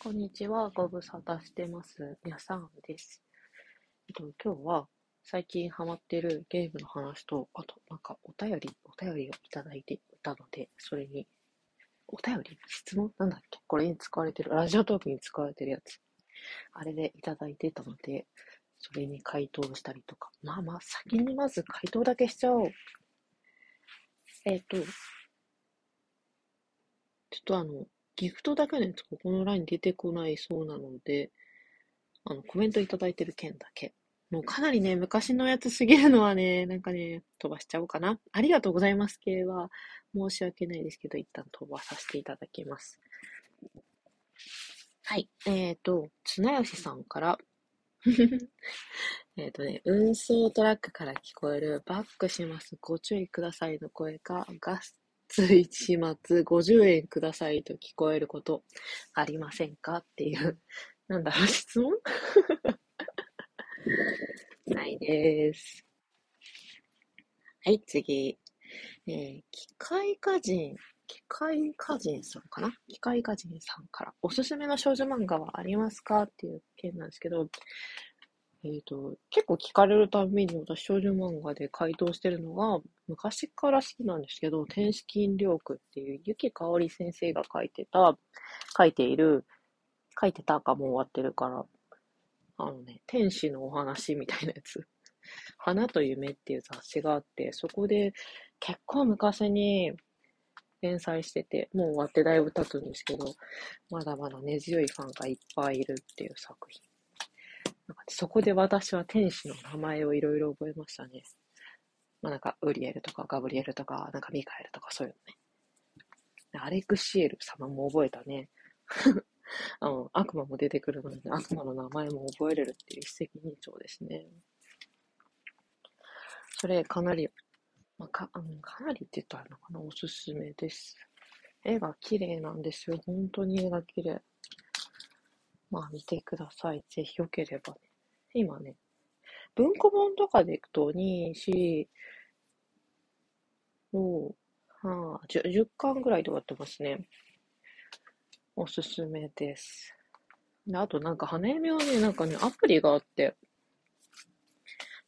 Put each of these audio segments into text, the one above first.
こんにちは、ご無沙汰してます。やさんです。えっと、今日は最近ハマってるゲームの話と、あと、なんかお便り、お便りをいただいていたので、それに、お便り？質問？なんだっけ？これに使われてる、ラジオトークに使われてるやつ。あれでいただいてたので、それに回答したりとか。まあまあ、先にまず回答だけしちゃおう。えっと、ちょっとあの、ギフトだけのやつ、ここのライン出てこないそうなので、あの、コメントいただいてる件だけ。もうかなりね、昔のやつすぎるのはね、なんかね、飛ばしちゃおうかな。ありがとうございます系は申し訳ないですけど、一旦飛ばさせていただきます。はい。えっ、ー、と、綱吉さんから、えっとね、運送トラックから聞こえるバックします。ご注意くださいの声がガスつい始末50円くださいと聞こえることありませんか？っていう、なんだろう、質問？ないです。はい、次。えー、機械歌人、機械歌人さんかな？機械歌人さんから、おすすめの少女漫画はありますか？っていう件なんですけど、えっ、と、結構聞かれるたびに私少女漫画で回答してるのが、昔から好きなんですけど、天使金良区っていう、ゆきかおり先生が書いてた、書いている、書いてたかも終わってるから、あのね、天使のお話みたいなやつ。花と夢っていう雑誌があって、そこで結構昔に連載してて、もう終わってだいぶ経つんですけど、まだまだ根強いファンがいっぱいいるっていう作品。そこで私は天使の名前をいろいろ覚えましたね。まあなんか、ウリエルとかガブリエルとか、なんかミカエルとかそういうのね。アレクシエル様も覚えたね。あの、悪魔も出てくるので、悪魔の名前も覚えれるっていう一石二鳥ですね。それ、かなり、まあ、か、あの、かなりって言ったらのかな、おすすめです。絵が綺麗なんですよ。本当に絵が綺麗。まあ見てください。ぜひよければね。今ね、文庫本とかでいくと、2、4、5、はあ、10, 10巻ぐらいで終わってますね。おすすめです。であとなんか花嫁はね、なんかね、アプリがあって、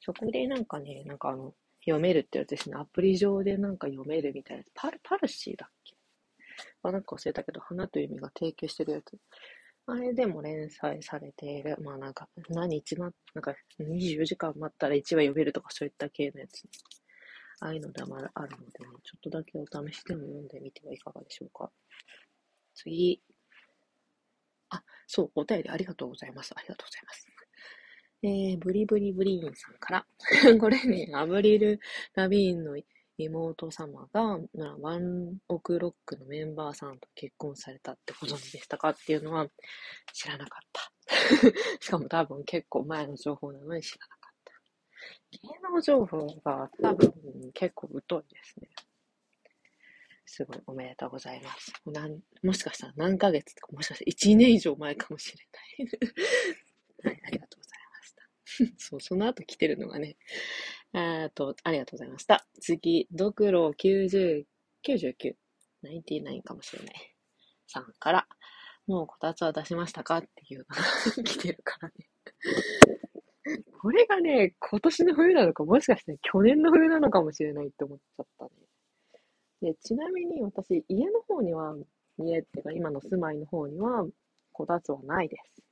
そこでなんかね、なんかあの、読めるってやつですね。アプリ上でなんか読めるみたいな。パル、パルシーだっけ？あ、なんか忘れたけど、花という意味が提供してるやつ。あれでも連載されている。まあなんか、何日ま、なんか24時間待ったら1話読めるとかそういった系のやつ、ああいうのでもあるので、ね、ちょっとだけお試しでも読んでみてはいかがでしょうか。次。あ、そう、お便りありがとうございます。ありがとうございます。えー、ブリブリブリーンさんから。これね、アブリル・ラビーンの妹様が、ワンオクロックのメンバーさんと結婚されたってご存知でしたかっていうのは知らなかった。しかも多分結構前の情報なのに知らなかった。芸能情報が多分結構疎いですね。すごいおめでとうございます。なんもしかしたら何ヶ月とか、もしかしたら1年以上前かもしれない。はい、ありがとうございました。そう、その後来てるのがね、えっと、ありがとうございました。次、ドクロ90、99、99かもしれない。さんから、もうこたつは出しましたか？っていうのが 来てるからね。これがね、今年の冬なのか、もしかして去年の冬なのかもしれないって思っちゃったね。で、ちなみに私、家の方には、家っていうか今の住まいの方には、こたつはないです。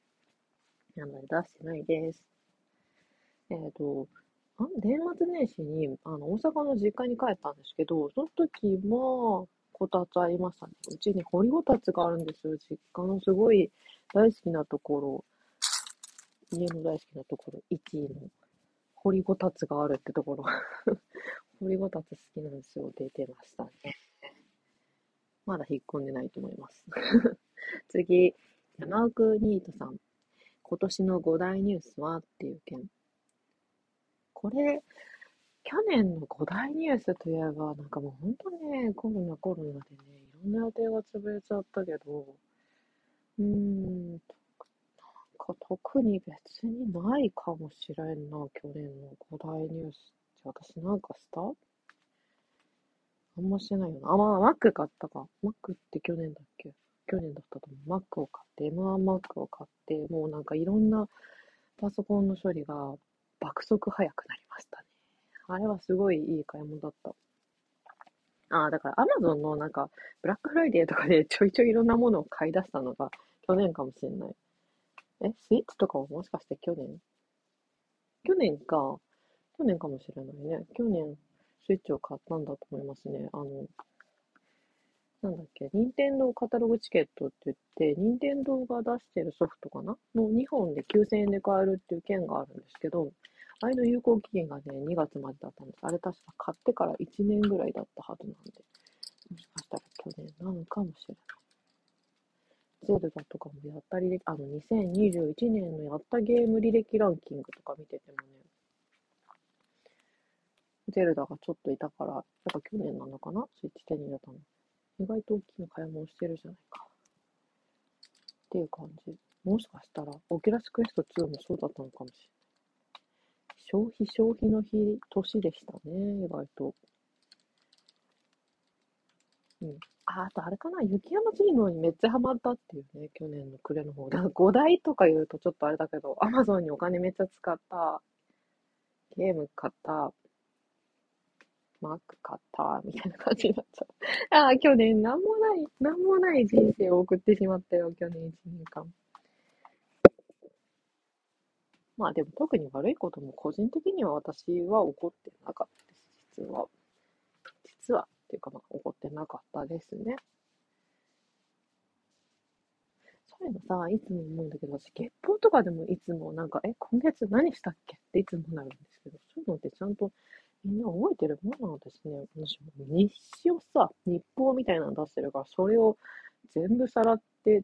なので出してないです。えっ、ー、と、あ年末年始にあの大阪の実家に帰ったんですけど、その時はこたつありましたね。うちに掘りごたつがあるんですよ。実家のすごい大好きなところ、家の大好きなところ、1位の掘りごたつがあるってところ。掘りごたつ好きなんですよ。出てましたね。まだ引っ込んでないと思います。次、山奥ニートさん。今年の5大ニュースは？っていう件。これ、去年の5大ニュースといえば、なんかもう本当にね、コロナコロナでね、いろんな予定が潰れちゃったけど、うーん、なんか特に別にないかもしれんな、去年の5大ニュースって。私なんかした？あんましてないよな。あ、まあ、マック買ったか。マックって去年だっけ？去年だったと思う。Mac を買って、M1Mac を買って、もうなんかいろんなパソコンの処理が爆速早くなりましたね。あれはすごいいい買い物だった。ああ、だから Amazon のなんか、ブラックフライデーとかでちょいちょいいろんなものを買い出したのが去年かもしれない。え、スイッチとかももしかして去年？去年か。去年かもしれないね。去年、スイッチを買ったんだと思いますね。あの、なんだっけ、任天堂カタログチケットって言って、任天堂が出してるソフトかな？の2本で9000円で買えるっていう券があるんですけど、あれの有効期限がね、2月までだったんです。あれ確か買ってから1年ぐらいだったはずなんで、もしかしたら去年なのかもしれない。ゼルダとかもやった履歴、あの、2021年のやったゲーム履歴ランキングとか見ててもね、ゼルダがちょっといたから、やっぱ去年なのかな？スイッチ手に入れたの。意外と大きな買い物してるじゃないか。っていう感じ。もしかしたら、オキュラスクエスト2もそうだったのかもしれない。消費消費の日、年でしたね、意外と。うん。あ、あとあれかな、雪山チームにめっちゃハマったっていうね、去年の暮れの方。だ5台とか言うとちょっとあれだけど、アマゾンにお金めっちゃ使った、ゲーム買った、マック買った、みたいな感じになっちゃう。ああ、去年なんもない、なんもない人生を送ってしまったよ、去年1年間。まあでも特に悪いことも個人的には私は起こってなかったです、実は。実はっていうかまあ怒ってなかったですね。そういうのさ、いつも思うんだけど、私月報とかでもいつもなんか、え、今月何したっけっていつもなるんですけど、そういうのってちゃんとみんな覚えてるものなんですね。私も日誌をさ、日報みたいなの出してるから、それを全部さらって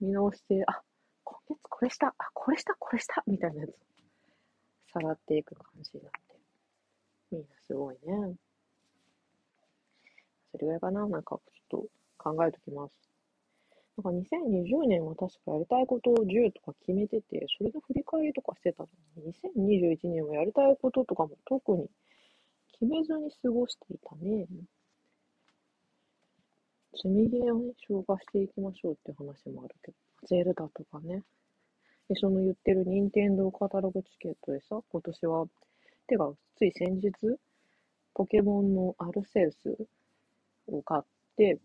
見直して、あ、今月これした、あ、これした、これした、みたいなやつさらっていく感じになって。みんなすごいね。それぐらいかななんかちょっと考えときます。なんか2020年は確かやりたいことを10とか決めてて、それの振り返りとかしてたのに、2021年はやりたいこととかも特に決めずに過ごしていたね。積みゲーをね、消化していきましょうっていう話もあるけど、ゼルダとかね。で、その言ってる任天堂カタログチケットでさ、今年は、てか、つい先日、ポケモンのアルセウスを買って、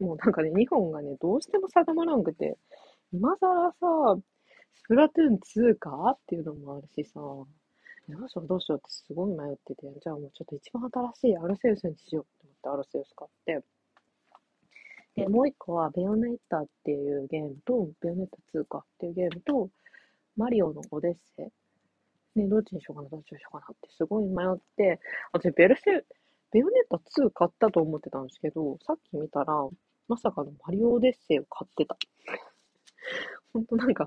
もうなんかね、2本がね、どうしても定まらんくて、今更さ、スプラトゥーン2かっていうのもあるしさ、どうしようどうしようってすごい迷ってて、じゃあもうちょっと一番新しいアルセウスにしようって思ってアルセウス買って、で、もう一個はベヨネッタっていうゲームと、ベヨネッタ2かっていうゲームと、マリオのオデッセイ。ね、どっちにしようかな、どっちにしようかなってすごい迷って、私ベルセ、ベヨネッタ2買ったと思ってたんですけど、さっき見たら、まさかのマリオオデッセイを買ってた。ほんとなんか、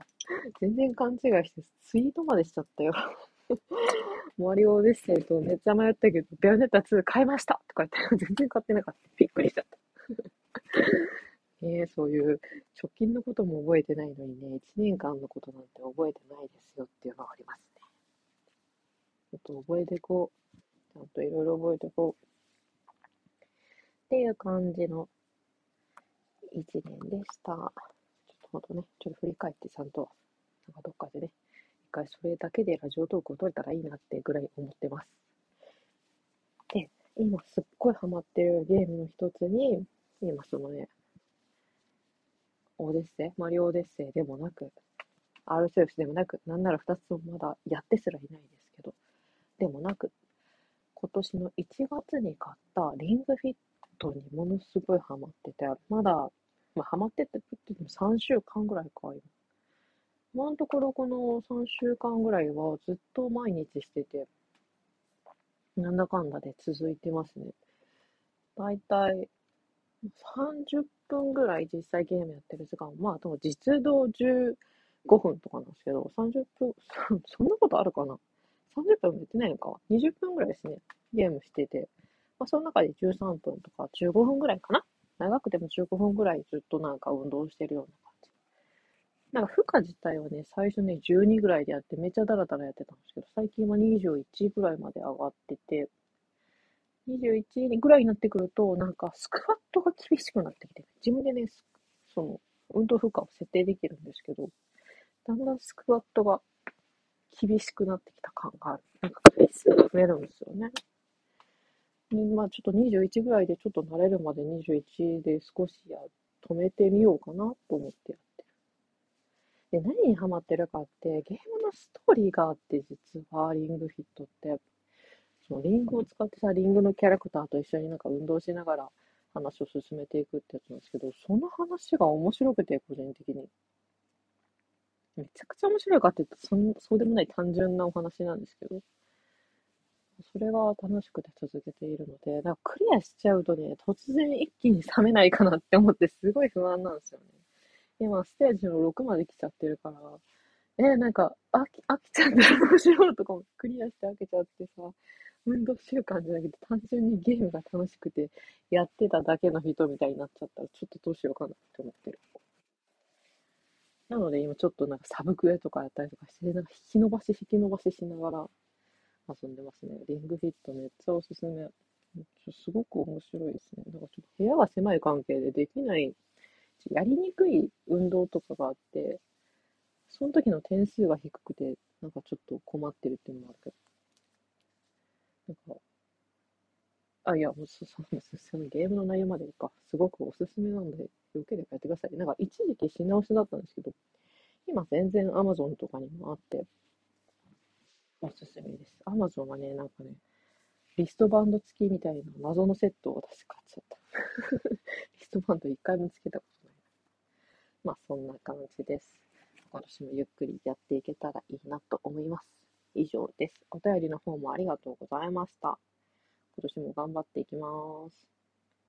全然勘違いして、ツイートまでしちゃったよマリオオデッセイとめっちゃ迷ったけど、ベヨネッタ2買いましたとか言って、全然買ってなかった。びっくりしちゃった。え、そういう直近のことも覚えてないのにね、1年間のことなんて覚えてないですよっていうのがありますね。ちょっと覚えていこう。ちゃんといろいろ覚えていこう。っていう感じの1年でした。ちょっとほんとね、ちょっと振り返ってちゃんと、なんかどっかでね、一回それだけでラジオトークを撮れたらいいなってぐらい思ってます。で、今すっごいハマってるゲームの一つに、今そのね、オデッセイ、マリオオデッセイでもなく、アルセウスでもなく、なんなら2つもまだやってすらいないですけど、でもなく、今年の1月に買ったリングフィットにものすごいハマってて、まだ、まあ、ハマってって言っても3週間ぐらいか、今。今のところこの3週間ぐらいはずっと毎日してて、なんだかんだで続いてますね。だいたい30分ぐらい実際ゲームやってる時間、まあ、でも実動15分とかなんですけど、30分、そんなことあるかな ?30 分もやってないのか ?20 分ぐらいですね、ゲームしてて。まあ、その中で13分とか15分ぐらいかな？長くても15分ぐらいずっとなんか運動してるような感じ。なんか負荷自体はね、最初ね、12ぐらいでやってめっちゃダラダラやってたんですけど、最近は21ぐらいまで上がってて、21ぐらいになってくると、なんかスクワットが厳しくなってきて、自分でね、その、運動負荷を設定できるんですけど、だんだんスクワットが厳しくなってきた感がある。なんか回数が増えるんですよね。まあちょっと21ぐらいでちょっと慣れるまで21で少しや止めてみようかなと思ってやってる。で、何にハマってるかって、ゲームのストーリーがあって、実はリングフィットって。そのリングを使ってさ、リングのキャラクターと一緒になんか運動しながら話を進めていくってやつなんですけど、その話が面白くて、個人的に。めちゃくちゃ面白いかって言うと、そんそうでもない単純なお話なんですけど、それが楽しくて続けているので、なんかクリアしちゃうとね、突然一気に冷めないかなって思ってすごい不安なんですよね。今、ステージの6まで来ちゃってるから、え、なんか、飽き、飽きちゃったらどうしようとかもクリアして飽きちゃってさ、運動習慣じゃなくて単純にゲームが楽しくてやってただけの人みたいになっちゃったらちょっとどうしようかなって思ってる。なので今ちょっとなんかサブクエとかやったりとかして、なんか引き伸ばし引き伸ばししながら遊んでますね。リングフィットめっちゃおすすめ。すごく面白いですね。なんかちょっと部屋が狭い関係でできない、やりにくい運動とかがあって、その時の点数が低くて、なんかちょっと困ってるっていうのもあるけど。なんか、あ、いや、もうそそ そのゲームの内容までいいか、すごくおすすめなんで、よければやってください。なんか一時期品直しだったんですけど、今全然 Amazon とかにもあって、おすすめです。Amazon はね、なんかね、リストバンド付きみたいな謎のセットを私買っちゃった。リストバンド一回もつけたことない。まあそんな感じです。今年もゆっくりやっていけたらいいなと思います。以上です。お便りの方もありがとうございました。今年も頑張っていきます。